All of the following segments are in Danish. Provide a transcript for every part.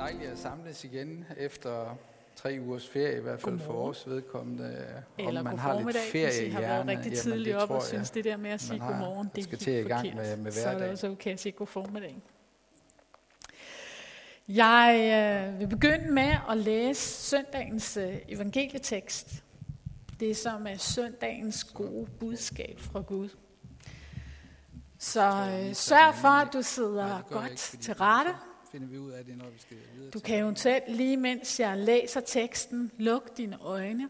dejligt at samles igen efter tre ugers ferie, i hvert fald for Godmorgen. vores vedkommende. Om Eller man god har lidt ferie hvis I har været rigtig tidligt op og synes det der med at sige man har- godmorgen, det er skal helt til i gang forkert. med- med Så er det også okay at sige god formiddag. Jeg øh, vil begynde med at læse søndagens øh, evangelietekst. Det som er søndagens gode budskab fra Gud. Så øh, sørg for, at du Nej, sidder jeg godt ikke, til rette. Finder vi ud af det, når vi skal videre Du kan eventuelt lige mens jeg læser teksten, lukke dine øjne,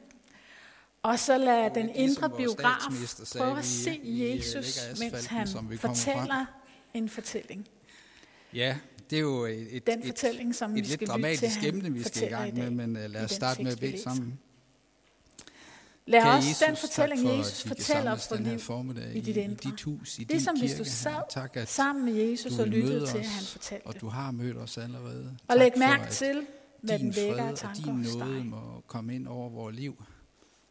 og så lad den ligesom indre biograf prøve at se vi, øh, Jesus, mens han fortæller en fortælling. Ja, det er jo et, et, Den et, fortælling, som vi et skal lidt dramatisk emne, vi skal i gang med, men uh, lad os starte med at bede sammen. Lad Kære os Jesus, den fortælling, for, Jesus kan fortæller samles for liv formiddag i dit indre. i dit hus, i Det er din som hvis kirke. du sad. Tak, at sammen med Jesus og lyttede til, os, at han fortalte og du har mødt os allerede. Og tak læg for, mærke at til, hvad den vækker af tanker din hos nåde dig. må komme ind over vores liv.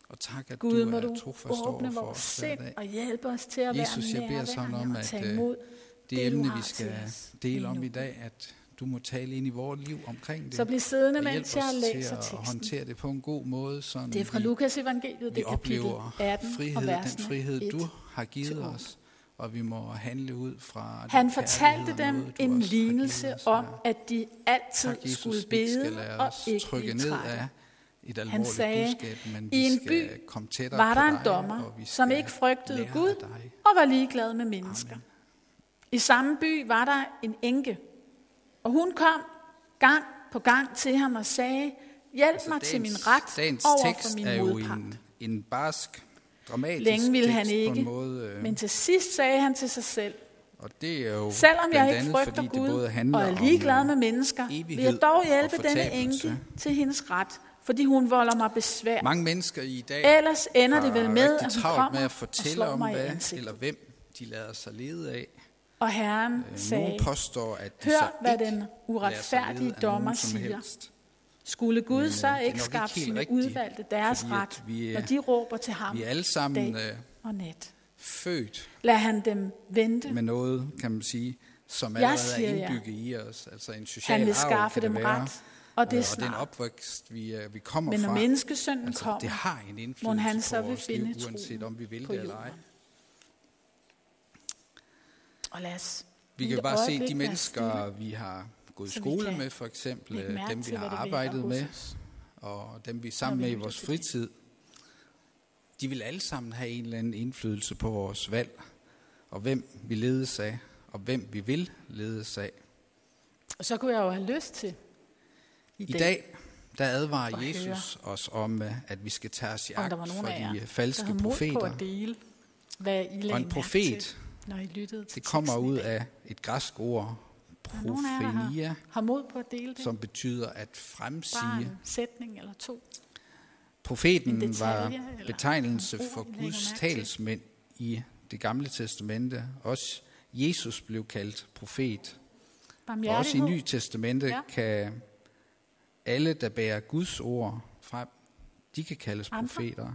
Og tak, at Gud, du er trofast over for vores os sind og hjælpe os til at Jesus, jeg være beder sådan om, at, øh, Det emne, vi skal os dele om i dag, at du må tale ind i vores liv omkring det. Så bliv siddende, og mens jeg læser til at teksten. håndtere det på en god måde, så Det er fra vi, Lukas evangeliet, det kapitel oplever 18 og frihed, den versene frihed, 1. du har givet os, og vi må handle ud fra den Han fortalte og dem en lignelse om, at de altid Tak, Jesus, skulle bede og ikke trykke ned af et alvorligt sagde, budskab, men "I en by komme var der en dig, dommer, og som ikke frygtede Gud og var ligeglad med mennesker. Amen. I samme by var der en enke, og hun kom gang på gang til ham og sagde, hjælp Altså, mig til dagens- min ret dagens over for min er modpart. en, en barsk, dramatisk Længe ville han ikke, måde, øh, Men til sidst sagde han til sig selv, og det er jo selvom jeg ikke andet, frygter fordi det Gud og er ligeglad øh, med mennesker, vil jeg dog og hjælpe denne enke til hendes ret, fordi hun volder mig besvær. Mange mennesker i dag Ellers ender det vel med, at hun kommer med at og fortælle slår om, mig hvad eller hvem de lader sig lede af. Og Herren Øh, sagde, Nogle påstår, at de hør hvad den uretfærdige dommer nogen siger. Skulle Gud Men, øh, så det er ikke skaffe ikke sine rigtigt, udvalgte deres fordi ret, vi, når de råber til ham Vi er alle sammen dag øh, og nat? født Lad han dem vente. med noget, kan man sige, som Jeg allerede er siger jer, indbygget i os. Altså en social Han vil skaffe det dem være. ret, og det er Øh, og den snart. opvækst, vi, vi kommer Men når fra, menneskesønnen altså, det kommer, har en må indflydelse han så på vil vores liv, finde uanset om vi vil det eller ej. Og lad os Vi kan bare se de mennesker, vi har gået i skole med, for eksempel øh, dem, vi har arbejdet med, og dem, vi er sammen med i vores fritid. De vil alle sammen have en eller anden indflydelse på vores valg, og hvem vi ledes af, og hvem vi vil ledes af. Og så kunne jeg jo have lyst til i, I dag, der at advarer høre, Jesus os om, øh, at vi skal tage os i agt for de falske mod på profeter. at dele, hvad I Og en profet, når I lyttede til det kommer ud af et græsk ord, profenia, har, har mod på at dele det. som betyder at Bare fremsige. en sætning eller to. En Profeten detalje var betegnelse ord, for Guds til. talsmænd i det gamle testamente. Også Jesus blev kaldt profet. Og også i. Nye Testamente ja. kan alle, der bærer Guds ord frem, de kan kaldes Andre. profeter.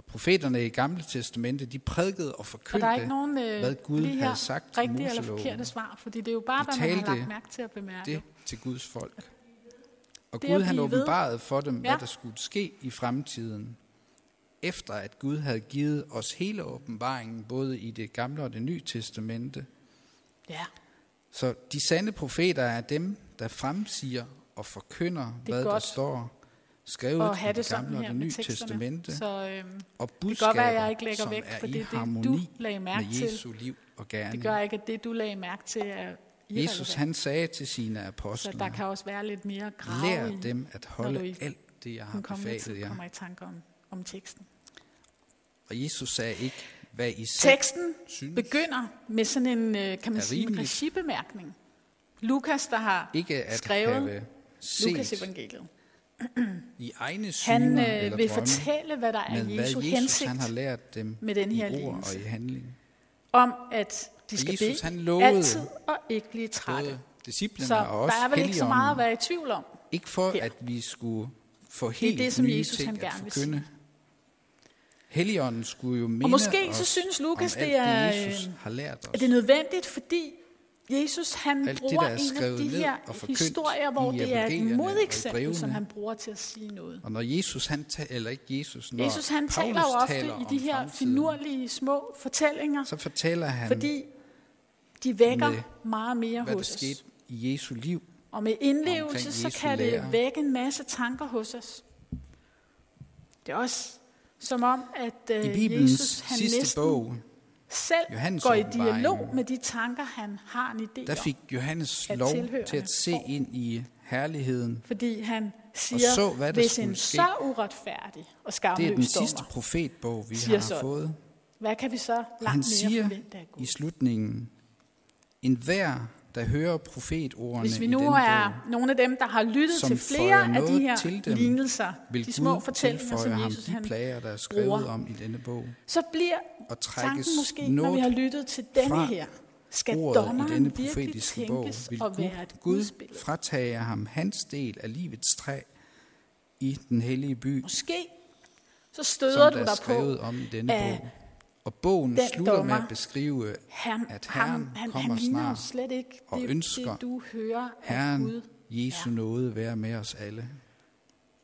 Og profeterne i Gamle Testamente, de prædikede og Og forkyndte der er ikke nogen øh, hvad Gud lige her havde sagt i rigtige eller Moseloven. forkerte svar, fordi det er jo bare, De hvad man har lagt mærke til at bemærke. det til Guds folk. Og Det Gud han ved. åbenbarede for dem, Ja. hvad der skulle ske i fremtiden, efter at Gud havde givet os hele åbenbaringen, både i det gamle og det nye testamente. Ja, Så de sande profeter er dem, der fremsiger og forkynder, er hvad godt der står skrevet og i have det det gamle og det nye testamente, Så øhm, og det kan godt budskaber, være, jeg ikke lægger væk, for det det, du lagde mærke med til. Jesu liv og gerning. Det gør ikke, at det, du lagde mærke til, er Jesus han sagde til sine Så apostle, der kan også være lidt mere grav lær dem at holde alt det, jeg har befalet jer. kommer i tanke om, om teksten. Og Jesus sagde ikke, hvad I selv Teksten synes. begynder med sådan en, øh, kan man sige, en regibemærkning. Lukas, der har Ikke at skrevet Lukas evangeliet. I egne Han syner øh, eller vil drømme, fortælle, hvad der er men hvad Jesu Jesus hensigt han har lært dem med den her i ord lignelse. og i handling. om, at de Og skal Jesus, bede han lovede altid og ikke blive trætte. Både disciplene Så og også der er vel ikke så meget at være i tvivl om. Ikke for, her. at vi skulle få er helt det, som nye Jesus, ting han at gerne vil forkynde. Helligånden skulle jo minde Og måske så synes Lukas, det er, det, Jesus øh, har lært os. Er det nødvendigt, fordi Jesus han Alt det, bruger er en af de her historier, hvor i det er et i modeksempel, som han bruger til at sige noget. Og når Jesus, han ta- eller ikke Jesus, når Jesus han Paulus taler jo ofte taler i de her finurlige små fortællinger, så fortæller han, fordi de vækker med, meget mere hvad der hos os. skete i Jesu liv. Og med indlevelse, så kan det lære. vække en masse tanker hos os. Det er også som om, at I uh, Bibelens Jesus han sidste næsten bog, selv Johannes går i dialog med de tanker, han har en idé der fik Johannes lov til at se får. ind i herligheden. Fordi han siger, så, hvad der hvis en ske. så uretfærdig og Det er den skamløs sidste dommer, profetbog, vi har sådan. fået. hvad kan vi så Og langt han mere siger forvente af Gud? i slutningen, en hver, der hører profetordene Hvis vi i nu denne er bog, nogle af dem, der har lyttet til flere af de her til dem, lignelser, vil de små Gud fortællinger, som ham Jesus de han plager, der er skrevet bruger. om i denne bog. så bliver Og tanken måske, når vi har lyttet til denne her, skal ordet i dommeren denne profetiske bog, vil Gud, være et Gud fratage ham hans del af livets træ i den hellige by, Måske så støder der du dig på, om i denne at bog. Og bogen den slutter med dommer, at beskrive, han, at han, Herren han, kommer han ligner jo snart, slet ikke og det, ønsker det, du hører Herren Gud. Jesu Ja. nåde være med os alle.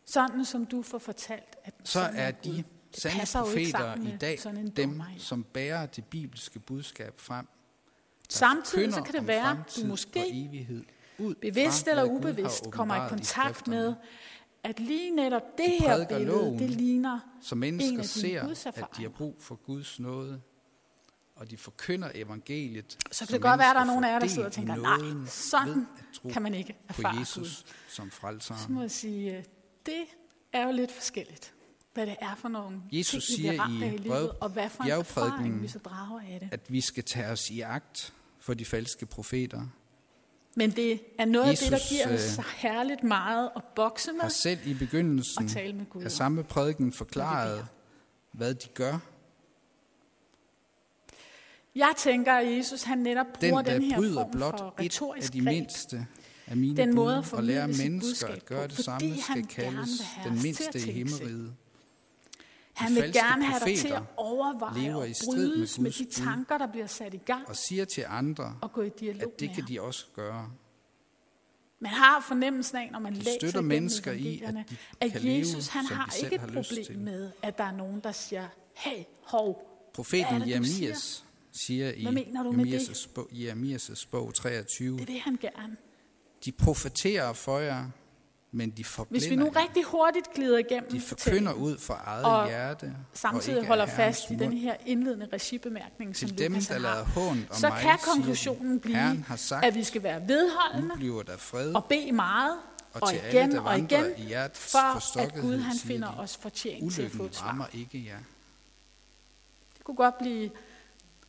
Sådan som du får fortalt, at Så er Gud. de sande profeter i med dag dem, dommer, ja. som bærer det bibelske budskab frem. Samtidig så kan det være, du måske evighed, ud bevidst fra, eller ubevidst kommer i kontakt med, at lige netop det De her billede, loven, det ligner Så en mennesker af dine ser, at de har brug for Guds nåde, og de forkynder evangeliet. Så kan det godt være, at der er nogle af jer, der sidder og tænker, nej, sådan kan man ikke på erfare Gud. Jesus som Så frelseren. må jeg sige, øh, det er jo lidt forskelligt, hvad det er for nogle Jesus ting, vi siger ramt i af i livet, og hvad for en erfaring vi så drager af det. At vi skal tage os i agt for de falske profeter. Men det er noget af det, der Jesus, giver os øh, så herligt meget at bokse med Har selv i begyndelsen og tale med Gud af samme prædiken forklaret, hvad de gør. Jeg tænker, at Jesus han netop Den, bruger den, der her bryder form blot for et retorisk af de greb, mindste af mine den måde at og sit mennesker at gøre det samme, skal kaldes den mindste i himmeriget. Han vil gerne have dig til at overveje lever og i strid med brydes med, Guds de tanker, der bliver sat i gang, Og siger til andre, og gå i dialog at det med kan de også gøre. Man har fornemmelsen af, når man De læser mennesker i, at de at leve, Jesus han som har ikke et problem med, at der er nogen, der siger, hey, hov, Profeten er det, Jeremias siger i med det? Jeremias' bog, Jeremias' bog 23, det vil han gerne. de profeterer for jer, men de Hvis vi nu rigtig hurtigt glider igennem De forkynder ud fra eget og hjerte, og samtidig af holder fast i mund. den her indledende regibemærkning, som Til dem, Lukas der har, hånd om så mig, kan konklusionen blive, har sagt, at vi skal være vedholdende der fred, og bede meget, og og til alle, igen der og igen, i for at Gud han finder de, os fortjent til at få et svar. rammer ikke jer. Det kunne godt blive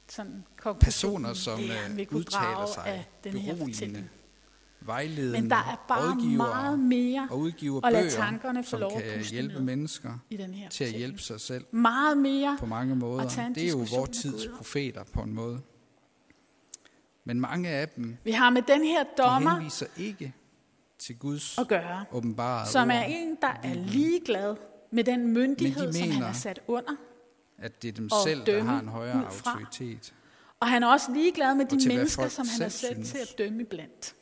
sådan Personer, som øh, udtaler sig af den her fortælling. Vejledende, Men der er bare meget mere og udgiver at lade bøger, tankerne få som lov at kan hjælpe mennesker i den her til at hjælpe sig selv Meget mere på mange måder. Det er jo vores tids profeter på en måde. Men mange af dem, Vi har med den her de dommer henviser ikke til Guds at gøre, åbenbare som er en, der er ligeglad med den myndighed, som han mener, er sat under. at det er dem selv, der har en højere autoritet. Og han er også ligeglad med de mennesker, som han er sat til at dømme iblandt.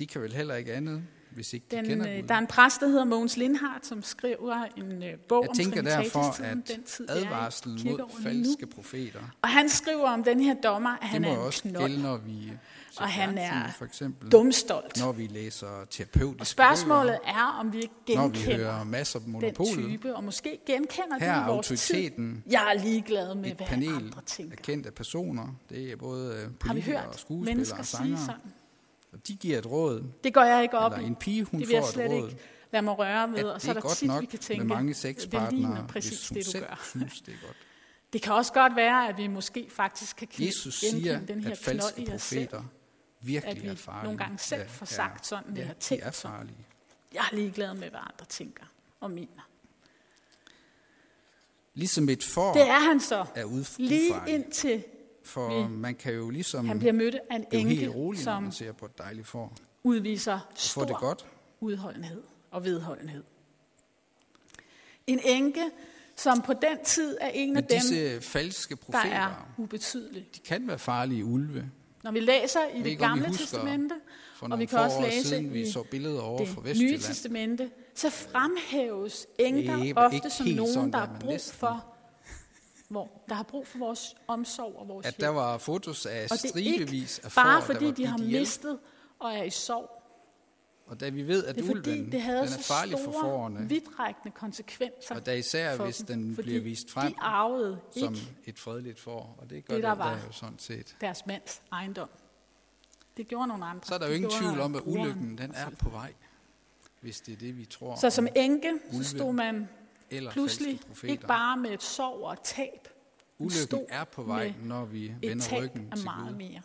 De kan vel heller ikke andet, hvis ikke de Den, kender øh, Gud. der er en præst, der hedder Mogens Lindhardt, som skriver en øh, bog Jeg om tænker derfor, Trinitatis-tiden, at den tid, er advarslen mod lige nu. falske profeter, Og han skriver om den her dommer, at han er en også knold, gælde, når vi og han er for eksempel, dumstolt. når vi læser terapeutiske Og spørgsmålet bøger, er, om vi ikke når vi genkender hører masser af den type, og måske genkender Her er det i vores tid. Jeg er ligeglad med, hvad panel andre tænker. af kendte personer. Det er både øh, Har vi politikere og hørt skuespillere mennesker og sige sangere. sådan? Og de giver et råd, Det går jeg ikke op i. en pige, hun det får et slet råd. ikke lade mig røre ved. Og så er er der tit, vi kan tænke, med mange det ligner hvis præcis det, du gør. synes, det er godt. Det kan også godt være, at vi måske faktisk kan kende- Jesus siger, den her at knold i os selv. profeter virkelig At vi er farlige. nogle gange selv får sagt sådan, ja, eller tænkt er sådan. Jeg er ligeglad med, hvad andre tænker og mener. Ligesom et får Det er han så. er udf- Lige ufarlig. indtil For vi- man kan jo ligesom han bliver mødt af en blive helt enke, rolig, når man som ser på et dejligt får. udviser stor det godt. udholdenhed og vedholdenhed. En enke, som på den tid er en af Men dem, disse falske der profeter, er ubetydelig. de kan være farlige ulve. Når vi læser i det gamle husker testamente, Og vi kan også læse siden, vi i så billeder over fra det nye Vestjylland. testamente, så fremhæves enker ofte som nogen, der der, men brug for, hvor, der har brug for vores omsorg og vores At hjælp. der var fotos af Og stribevis af får, bare der fordi var de har mistet og er i sorg. Og da vi ved, at Det er fordi, ulven det havde den er farlig for store, fårene, vidtrækkende konsekvenser og da især for hvis dem, den fordi bliver vist frem de arvede som ikke et fredeligt får, og det gør det, det, der det var. der jo sådan set. deres mands ejendom. Det gjorde nogle andre. Så er der jo ingen tvivl om, at ulykken den er på vej, hvis det er det, vi tror. Så som enke, så stod man eller pludselig profeter. ikke bare med et sorg og et tab, Ulykken er på vej, når vi vender ryggen til meget Gud. mere.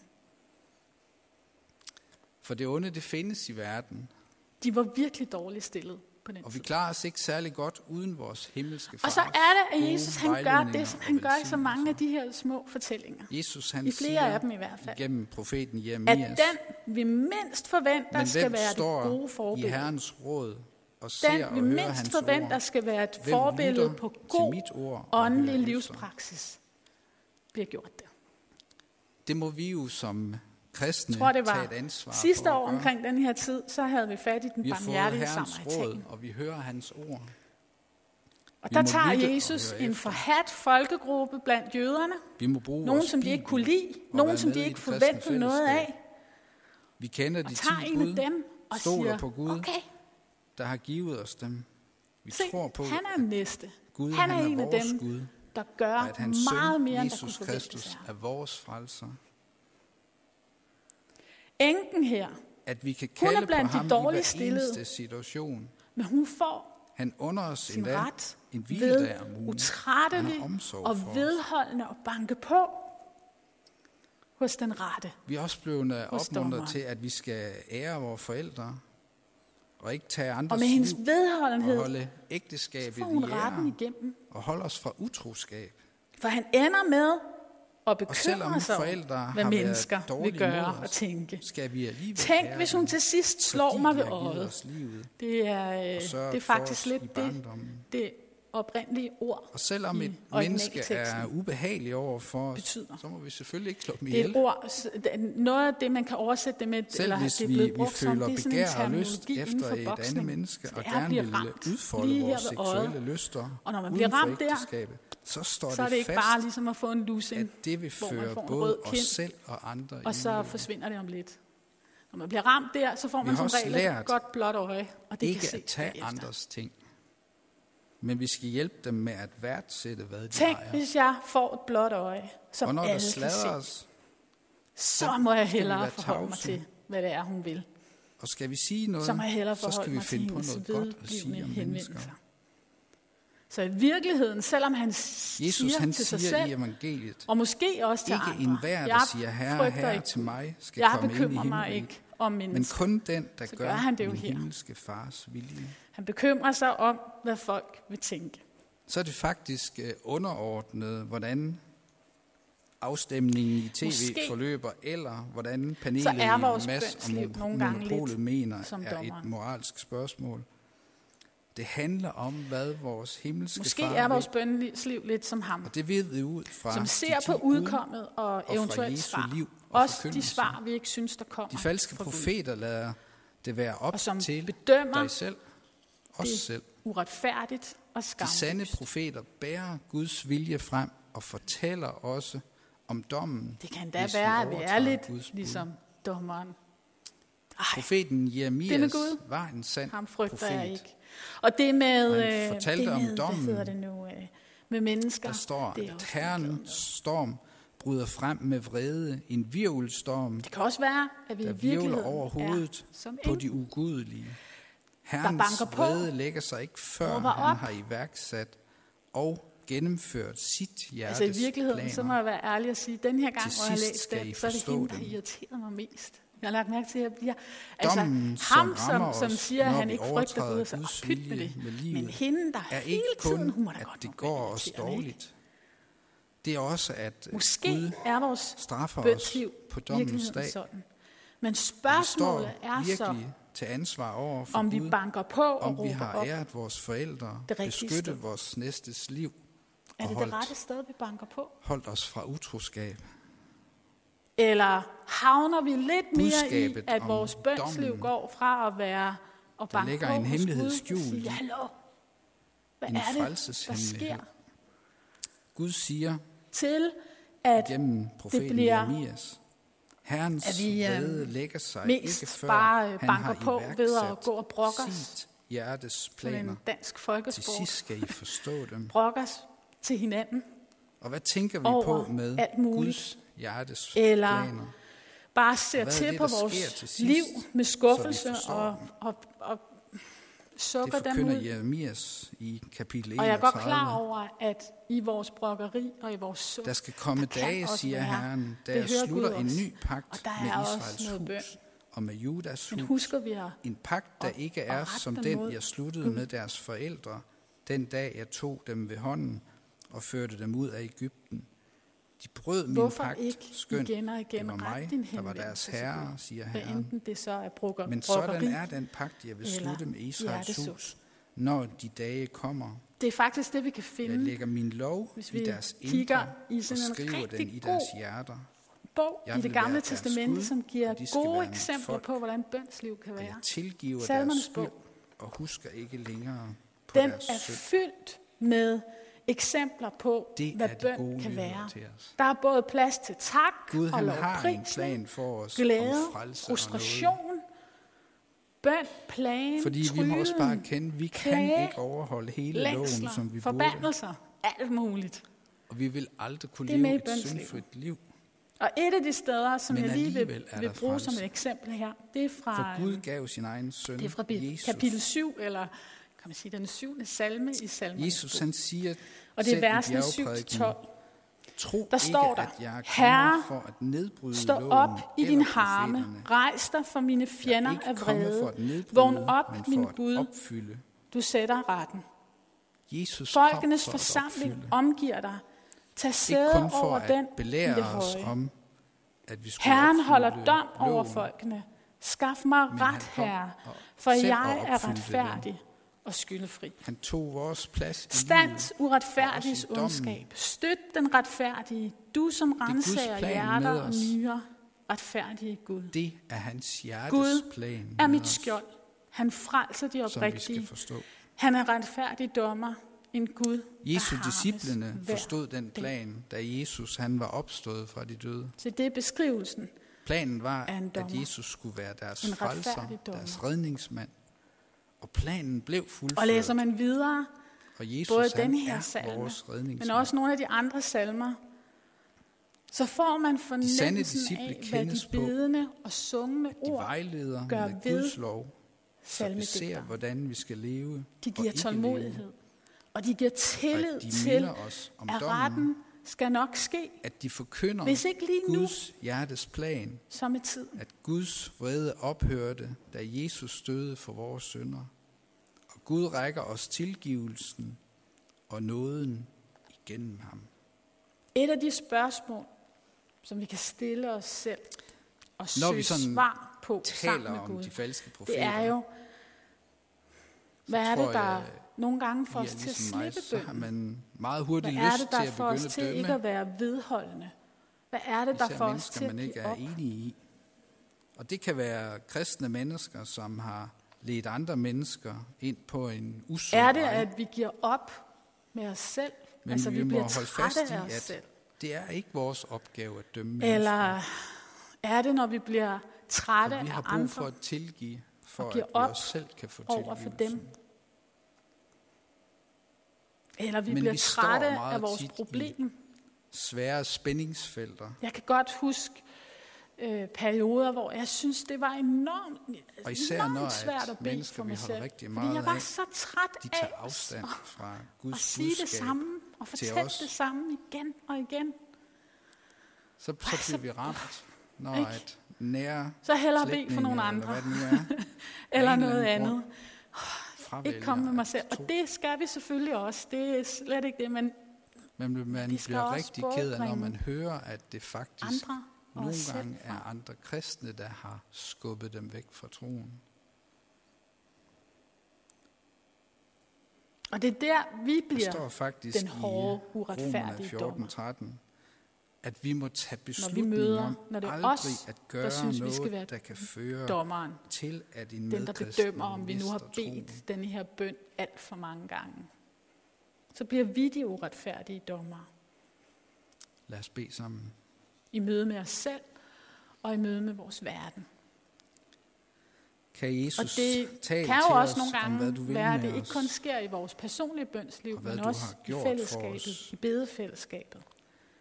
For det onde, det findes i verden, De var virkelig dårligt stillet på den og vi klarer os ikke særlig godt uden vores himmelske far. Og så er det, at Jesus han gør det, som han gør i så mange af de her små fortællinger. Jesus han I flere siger af dem i hvert fald. gennem profeten At Jeremias, den, vi mindst forventer, men skal være det gode i forbillede. Herrens råd og ser Den, og vi hører mindst hans forventer, ord, skal være et forbillede på god mit ord og åndelig livspraksis, bliver gjort der. Det må vi jo som kristne Jeg tror, det tage var et ansvar sidste år omkring den her tid, så havde vi fat i den barmhjertige samaritan. og vi hører hans ord. Og Vi der tager og Jesus en forhat folkegruppe blandt jøderne, Vi må bruge nogen som de ikke kunne lide, og nogen som de ikke forventede noget af, Vi kender og de tager ti en af bud, dem og siger, på Gud. okay, der har givet os dem. Vi se, tror på, han er næste. Gud han er han en er af vores dem, Gud, der gør at hans meget søn, mere, end Jesus Kristus, af er vores frelser. Enken her, At vi kan Hun er kalde på blandt de ham dårligt hver stillede. situation. men hun får Han under os sin endda ret en ved om ugen. Utrættelig og vedholdende og banke på hos den rette. Vi er også blevet øh, opmuntret til, at vi skal ære vores forældre, og ikke tage andres Og med hendes liv, og vedholdenhed holde ægteskabet får hun i retten ære, igennem. og holde os fra utroskab. For han ender med at Og bekymre sig om, forældre hvad mennesker vil gøre mod og os, tænke. skal vi Tænk, hvis hun til sidst slår mig ved øjet. os Det er, og øh, det er faktisk os lidt det, det oprindelige ord Og selvom et menneske er ubehageligt over for os, betyder. så må vi selvfølgelig ikke slå dem Det er et ihjel. ord, det er noget af det, man kan oversætte det med, Selv eller hvis det er vi, blevet vi brugt som, føler det er en begær og lyst efter et andet menneske, og det er gerne vil udfolde vores seksuelle lyster Og når man bliver ramt der, så står Så er det det ikke fast, bare ligesom at få en lussing, at det vil føre både rød os kind, selv og andre i og så forsvinder det om lidt. Når man bliver ramt der, så får Vi man som regel et godt blåt øje, og det ikke kan se at tage andres ting, men vi skal hjælpe dem med at værdsætte, hvad de Tænk, ejer. hvis jeg får et blåt øje, som Og når der alle kan se, sladres, så må jeg hellere forholde mig til, hvad det er, hun vil. og skal vi sige noget, Så må jeg hellere så skal vi finde på noget godt at sige om mennesker. Så i virkeligheden, selvom han siger Jesus han til sig siger i selv, evangeliet, og måske også til ikke andre, enhver, der jeg siger, herre, herre ikke til mig, skal jeg komme ind i bekymrer mig himlen, ikke om men mennesker. kun den, der Så gør, gør han det jo min her. himmelske fars vilje. Han bekymrer sig om, hvad folk vil tænke. Så er det faktisk øh, underordnet, hvordan afstemningen i tv Måske. forløber, eller hvordan panelet i Mads og Monopolet mener som er et moralsk spørgsmål. Det handler om, hvad vores himmelske Måske far er vores vil, bønsliv lidt som ham, og det ved vi ud fra som ser på udkommet og fra eventuelt svar. liv og Også de svar, vi ikke synes, der kommer De falske profeter lader det være op Og som til bedømmer dig selv, os det selv. uretfærdigt og De sande skamløst. profeter bærer Guds vilje frem og fortæller også om dommen, Det kan da være, at vi er lidt Guds ligesom dommeren. Ej, Profeten Jeremias Gud, var en sand ham frygter profet. jeg ikke. Og det med, Og han øh, fortalte det om med dommen. hvad det nu, øh, med mennesker, Der står, det er at også herrens storm bryder frem med vrede, en virvelstorm, Det kan også være, at vi der virvler over hovedet er på de ugudelige. Herrens banker på, lægger sig ikke før han op. har iværksat og gennemført sit hjertes Altså i virkeligheden, så må planer. jeg være ærlig og sige, den her gang, hvor jeg har sidst læst skal I den, så er det hende, der irriterer mig mest. Jeg har lagt mærke til, at jeg bliver... Altså, Dommen, ham, som rammer som, som os, siger, at han ikke frygter Gud, så "Åh, pyt med det. med livet, Men hende, der er hele ikke tiden, kun, hun må da at godt det går os ikke? dårligt. Det er også, at Måske Gud er vores straffer os på dommens dag. sådan. Men spørgsmålet er så, til ansvar over for om vi Gud, banker på og om vi har op. æret vores forældre, det sted. vores næstes liv Er det det holdt, rette sted, vi banker på? holdt os fra utroskab. Eller havner vi lidt mere i, at vores bønsliv går fra at være og Der banke ligger på en hos hemmelighed Gud og skjult sige, hallo, hvad en er det, der sker? Gud siger Til at gennem profeten bliver- Jeremias, Herrens at vi, øh, lægger sig mest ikke før bare, han banker på ved at gå og brokke os. hjertes planer. en dansk Til folkesport sidst skal I forstå dem. brokker os til hinanden, Og hvad tænker vi på med alt muligt. Guds hjertes Eller planer? bare ser er til det, på vores til sidst, liv med skuffelse og, og, og sukker dem forkynder ud. Jeremias i kapitel 31. Og jeg er godt klar over, at i vores brokkeri og i vores suk, Der skal komme der dage, siger være- Herren, da det slutter en ny pagt Og der med er også Israels noget bøn. hus og med Judas men hus. husker vi at En pagt, der og- ikke er som den, mod jeg sluttede med deres forældre, den dag jeg tog dem ved hånden og førte dem ud af Ægypten. De brød min Hvorfor pagt, ikke skønt igen og igen det var mig, din der var deres herre, siger Herren. enten det så er brokker, Men sådan er den pagt, jeg vil slutte med Israels hus, når de dage kommer. Det er faktisk det, vi kan Jeg finde lægger min lov Hvis i vi deres kigger indre i og sådan en skriver den i deres hjerter. bog Jeg i det gamle deres testamente, som giver og gode eksempler folk. på, hvordan bønsliv kan Og være. jeg tilgiver Salmernes deres bog. og husker ikke længere på Den deres er fyldt med eksempler på, Det hvad bøn kan være. Der er både plads til tak Gud og lovprisning, plan for os glæde, frustration, bøn, plan. Fordi vi må også bare kende, vi kan klage, ikke overholde hele loven, længsler, som vi burde. forbandelser, alt muligt. Og vi vil aldrig kunne leve et syndfrit liv. Og et af de steder, som Men jeg lige vil, vil bruge som frelse. et eksempel her, det er fra, For Gud gav sin egen søn, det er fra Jesus. kapitel 7, eller kan man sige den syvende salme i salmen. Jesus han siger og det er i versene 7-12. bjergprædikenen, Tro Der står ikke, der, at jeg er Herre, for at nedbryde Stå op i din harme, rejs dig for mine fjender er af vrede. Vågn op, min Gud, opfylde. du sætter retten. Jesus Folkenes forsamling opfylde. omgiver dig. Tag sæde over at den i belære det os høje. om, at vi Herren holder dom over folkene. Skaf mig ret, herre, for jeg er retfærdig og skyldefri. Han tog vores plads livet. uretfærdigs ondskab. Støt den retfærdige. Du som er renser hjerter og nyrer. Retfærdige Gud. Det er hans hjertes Gud plan er mit skjold. Han frelser de oprigtige. Han er retfærdig dommer. En Gud, Jesu disciplene forstod den plan, da Jesus han var opstået fra de døde. Så det er beskrivelsen. Planen var, at. Jesus skulle være deres frelser, deres redningsmand. Og planen blev fuldført. Og læser man videre, og Jesus både han den her er salme, men også nogle af de andre salmer, så får man fornemmelsen af, hvad de bedende og sungne de ord vejleder gør med ved Guds lov, så vi ser, hvordan vi skal leve De og giver ikke tålmodighed, leve. og de giver Og tillid de til, os om at dommen, retten skal nok ske, at de forkynder hvis ikke lige nu, Guds hjertes plan, så med tiden. at Guds vrede ophørte, da Jesus døde for vores synder. Gud rækker os tilgivelsen og nåden igennem ham. Et af de spørgsmål, som vi kan stille os selv og Når søge vi sådan svar på sammen Taler med om Gud, de falske profeter. det er jo, hvad er det, der jeg, nogle gange får I er os til at ligesom mig, slippe så har man meget hurtigt Hvad er lyst det, der til at får os begynde til at ikke dømme, at være vedholdende? Hvad er det, der især får os til man ikke er enige i. Og det kan være kristne mennesker, som har ledt andre mennesker ind på en usund Er det, vej. at vi giver op med os selv? Men altså, vi vi må bliver holde fast i, af os at selv. det er ikke vores opgave at dømme mennesker. Eller er det, når vi bliver trætte For vi har af brug andre for at tilgive, for at vi også selv kan få over for dem? Eller vi Men bliver vi trætte af vores problem. Svære spændingsfelter. Jeg kan godt huske øh, perioder, hvor jeg synes, det var enormt, Og især enormt når svært at at bede for mig selv. rigtig Fordi meget jeg var af, så træt De af tager afstand fra at Guds sige det samme og fortælle det samme igen og igen. Så, så så- bliver vi ramt, når Ikke? at nære Så hellere bede for nogle eller andre, hvad det nu er, eller eller noget andet. Ikke komme med mig at selv. Og det skal vi selvfølgelig også. Det er slet ikke det, men Men man bliver rigtig ked af, når man hører, at det faktisk andre nogle gange er andre kristne, der har skubbet dem væk fra troen. Og det er der, vi Der bliver står faktisk den hårde, uretfærdige Romerne dommer. 14, 13, at vi må tage når vi møder, om når det er aldrig os, at der gøre synes, vi noget, skal være der kan føre dommeren, til, at en den der bedømmer, om vi nu har bedt denne her bøn alt for mange gange. Så bliver vi de uretfærdige dommer Lad os bede sammen. I møde med os selv og i møde med vores verden. Kan Jesus Og det tale kan til jo også os nogle om, hvad gange du vil være, at det ikke kun sker i vores personlige bønsliv, men også i fællesskabet, i bedefællesskabet.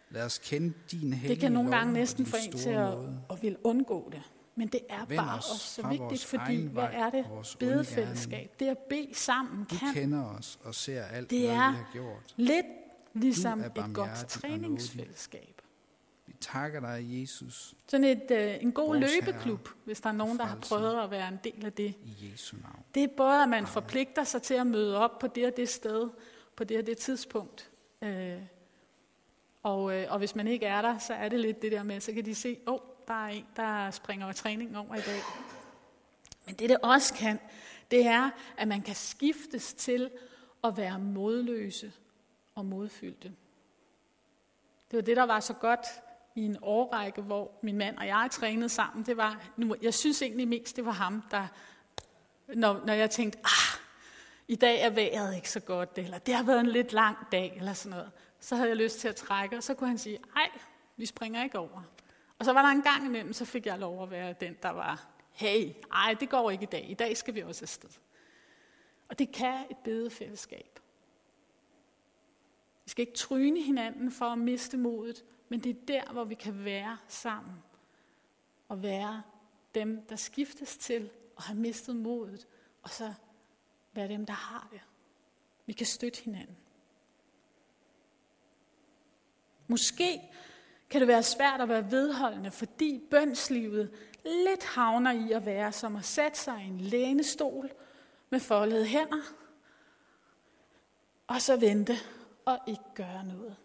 Lad os kende din hellige Det kan nogle gange næsten få en til at, at ville undgå det. Men det er Vend bare os også så vigtigt, fordi hvad er det bedefællesskab? Det at bede sammen Du kan kender os og ser alt, Det hvad er vi har gjort. lidt ligesom er et godt træningsfællesskab. Vi takker dig, Jesus, Sådan et, øh, en god Vores løbeklub, hvis der er nogen, der har prøvet at være en del af det. i Jesu navn. Det er både, at man forpligter sig til at møde op på det og det sted, på det og det tidspunkt. Øh, og, øh, og hvis man ikke er der, så er det lidt det der med, så kan de se, åh, oh, der er en, der springer træning over i dag. Men det, det også kan, det er, at man kan skiftes til at være modløse og modfyldte. Det var det, der var så godt i en årrække, hvor min mand og jeg trænede sammen. Det var, nu, jeg synes egentlig mest, det var ham, der, når, når jeg tænkte, ah, i dag er vejret ikke så godt, eller det har været en lidt lang dag, eller sådan noget. Så havde jeg lyst til at trække, og så kunne han sige, ej, vi springer ikke over. Og så var der en gang imellem, så fik jeg lov at være den, der var, hey, ej, det går ikke i dag. I dag skal vi også afsted. Og det kan et bedefællesskab. Vi skal ikke tryne hinanden for at miste modet, men det er der, hvor vi kan være sammen. Og være dem, der skiftes til og har mistet modet, og så være dem, der har det. Vi kan støtte hinanden. Måske kan det være svært at være vedholdende, fordi bønslivet lidt havner i at være som at sætte sig i en lænestol med foldede hænder, og så vente og ikke gøre noget.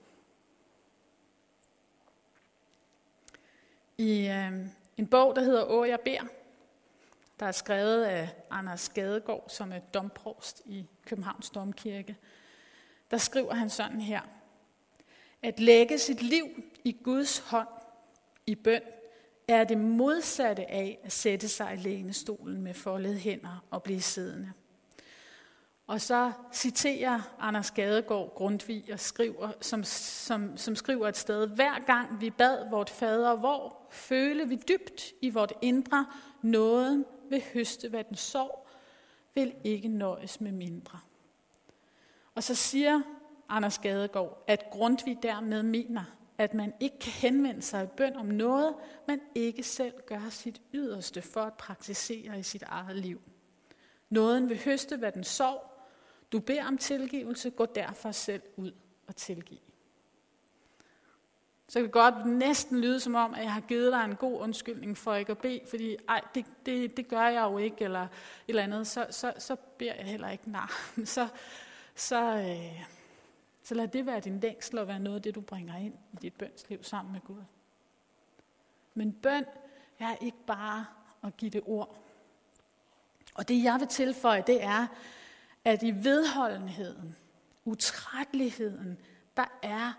I øh, en bog, der hedder Å, jeg beder, der er skrevet af Anders Gadegaard, som er domprost i Københavns Domkirke, der skriver han sådan her. At lægge sit liv i Guds hånd i bøn er det modsatte af at sætte sig i lænestolen med foldede hænder og blive siddende. Og så citerer Anders Gadegaard Grundtvig og skriver, som, som, som skriver et sted, hver gang vi bad vort fader hvor, føle vi dybt i vort indre, nåden vil høste, hvad den sov, vil ikke nøjes med mindre. Og så siger Anders Gadegaard, at Grundtvig dermed mener, at man ikke kan henvende sig i bøn om noget, man ikke selv gør sit yderste for at praktisere i sit eget liv. Nåden vil høste, hvad den sov. Du beder om tilgivelse, gå derfor selv ud og tilgive. Så kan det godt næsten lyde som om, at jeg har givet dig en god undskyldning for ikke at bede, fordi ej, det, det, det gør jeg jo ikke, eller et eller andet, så, så, så beder jeg heller ikke nej. Så, så, øh, så lad det være din længsel og være noget af det, du bringer ind i dit bønsliv sammen med Gud. Men bøn er ikke bare at give det ord. Og det jeg vil tilføje, det er, at i vedholdenheden, utrætteligheden, der er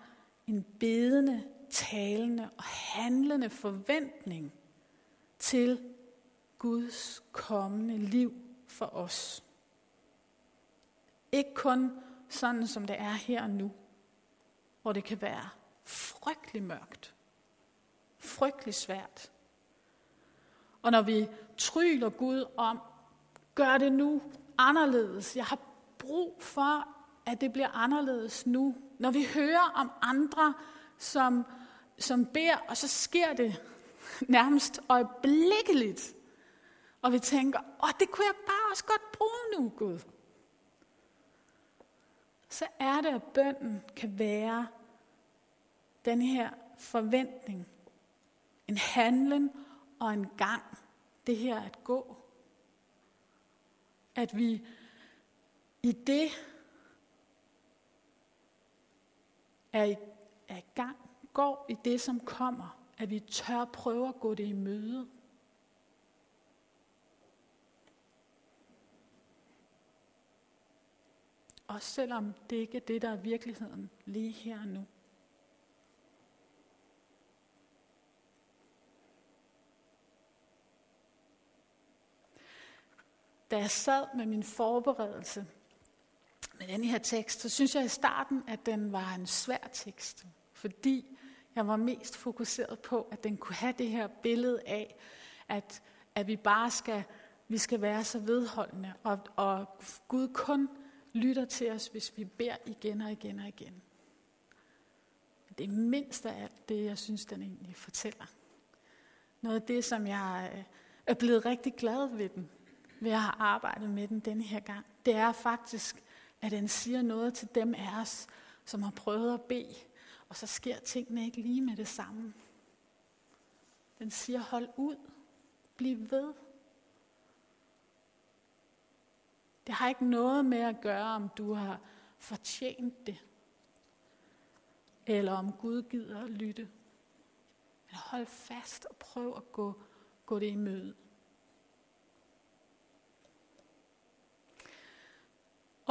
en bedende, talende og handlende forventning til Guds kommende liv for os. Ikke kun sådan, som det er her og nu, hvor det kan være frygtelig mørkt, frygtelig svært. Og når vi tryller Gud om, gør det nu anderledes. Jeg har brug for, at det bliver anderledes nu. Når vi hører om andre, som, som beder, og så sker det nærmest øjeblikkeligt. Og vi tænker, åh, det kunne jeg bare også godt bruge nu, Gud. Så er det, at bønden kan være den her forventning, en handling og en gang. Det her at gå. At vi i det er i, er i gang, går i det, som kommer. At vi tør prøve at gå det i møde. Også selvom det ikke er det, der er virkeligheden lige her og nu. Da jeg sad med min forberedelse med den her tekst, så synes jeg i starten, at den var en svær tekst. Fordi jeg var mest fokuseret på, at den kunne have det her billede af, at, at vi bare skal, vi skal være så vedholdende, og, og Gud kun lytter til os, hvis vi beder igen og igen og igen. Det er mindst af alt det, jeg synes, den egentlig fortæller. Noget af det, som jeg øh, er blevet rigtig glad ved den, ved at have arbejdet med den denne her gang, det er faktisk, at den siger noget til dem af os, som har prøvet at bede, og så sker tingene ikke lige med det samme. Den siger, hold ud, bliv ved. Det har ikke noget med at gøre, om du har fortjent det, eller om Gud gider at lytte. Men hold fast og prøv at gå, gå det i møde.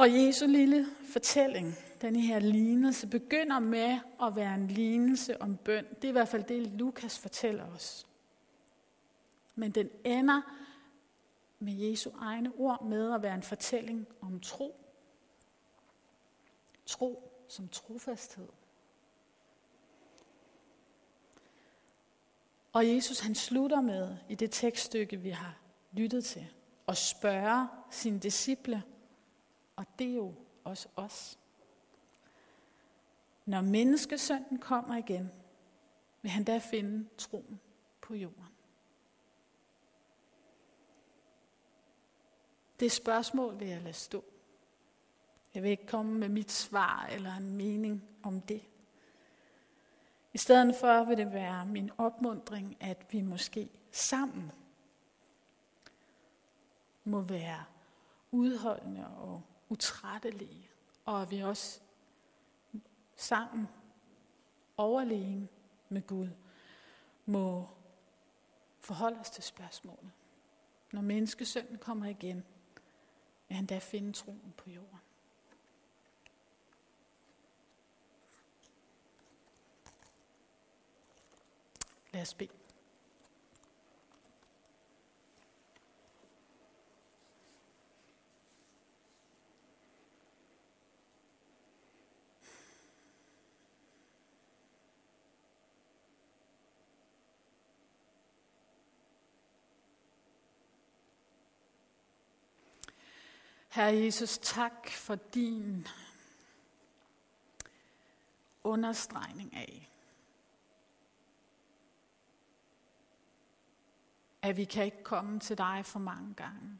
Og Jesu lille fortælling, den her lignelse, begynder med at være en lignelse om bøn. Det er i hvert fald det, Lukas fortæller os. Men den ender med Jesu egne ord med at være en fortælling om tro. Tro som trofasthed. Og Jesus han slutter med i det tekststykke, vi har lyttet til, at spørge sine disciple, og det er jo også os. Når menneskesønnen kommer igen, vil han da finde troen på jorden. Det spørgsmål vil jeg lade stå. Jeg vil ikke komme med mit svar eller en mening om det. I stedet for vil det være min opmundring, at vi måske sammen må være udholdende og utrættelige, og at vi også sammen overlegen med Gud må forholde os til spørgsmålet. Når menneskesønnen kommer igen, vil han da finde troen på jorden. Lad os bede. Herre Jesus, tak for din understregning af, at vi kan ikke komme til dig for mange gange.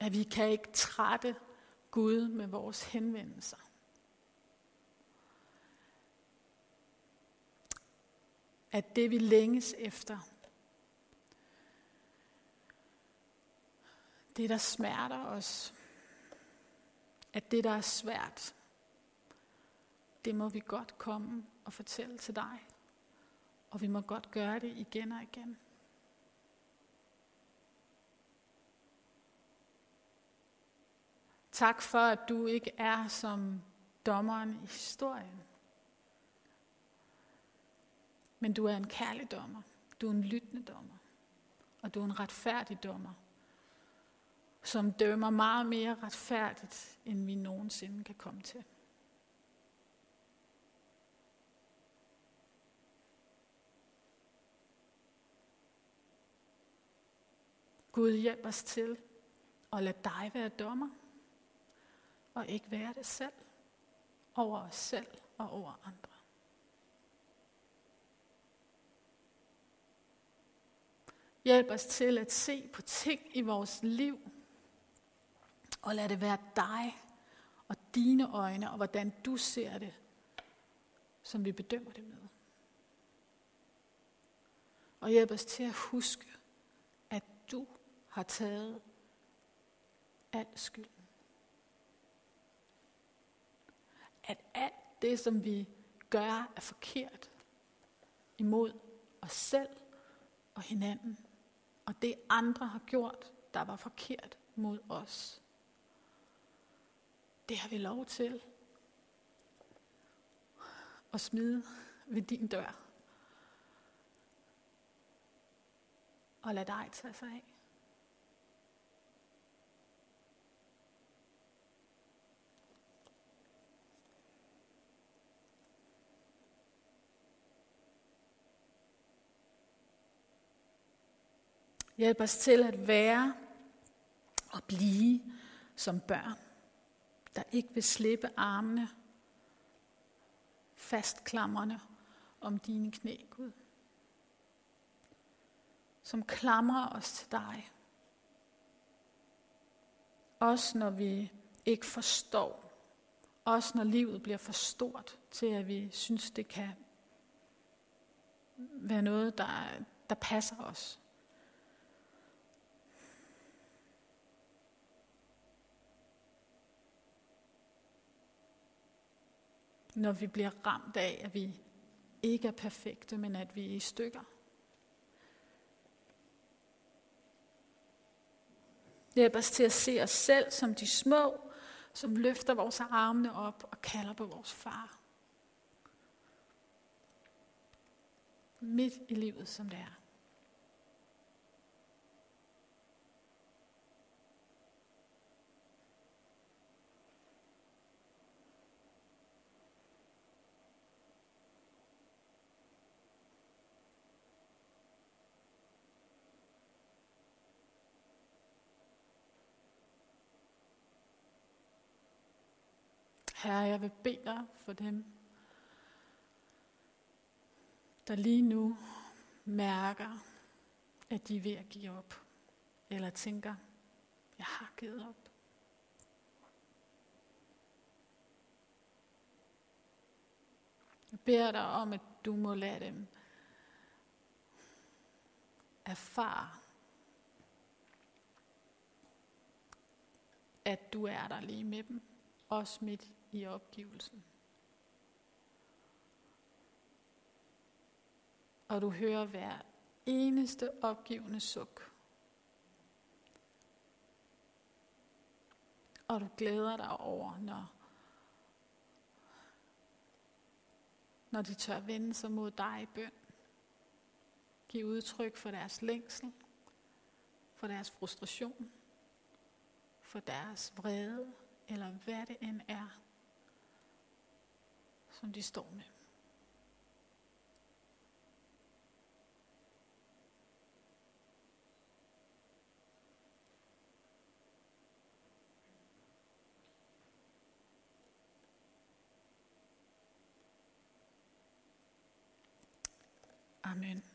At vi kan ikke trætte Gud med vores henvendelser. At det vi længes efter, det der smerter os, at det der er svært, det må vi godt komme og fortælle til dig. Og vi må godt gøre det igen og igen. Tak for, at du ikke er som dommeren i historien. Men du er en kærlig dommer. Du er en lyttende dommer. Og du er en retfærdig dommer, som dømmer meget mere retfærdigt, end vi nogensinde kan komme til. Gud hjælp os til at lade dig være dommer og ikke være det selv over os selv og over andre. Hjælp os til at se på ting i vores liv, og lad det være dig og dine øjne, og hvordan du ser det, som vi bedømmer det med. Og hjælp os til at huske, at du har taget al skylden. at alt det, som vi gør, er forkert imod os selv og hinanden. Og det andre har gjort, der var forkert mod os det har vi lov til at smide ved din dør. Og lad dig tage sig af. Hjælp os til at være og blive som børn der ikke vil slippe armene fastklamrende om dine knæ, Gud. Som klamrer os til dig. Også når vi ikke forstår. Også når livet bliver for stort til, at vi synes, det kan være noget, der, der passer os. Når vi bliver ramt af, at vi ikke er perfekte, men at vi er i stykker. Hjælp os til at se os selv som de små, som løfter vores armene op og kalder på vores far. Midt i livet, som det er. Herre, jeg vil bede dig for dem, der lige nu mærker, at de er ved at give op. Eller tænker, jeg har givet op. Jeg beder dig om, at du må lade dem erfare, at du er der lige med dem, også midt i opgivelsen. Og du hører hver eneste opgivende suk. Og du glæder dig over, når, når de tør vende sig mod dig i bøn. Giv udtryk for deres længsel, for deres frustration, for deres vrede, eller hvad det end er, som de står med. Amen.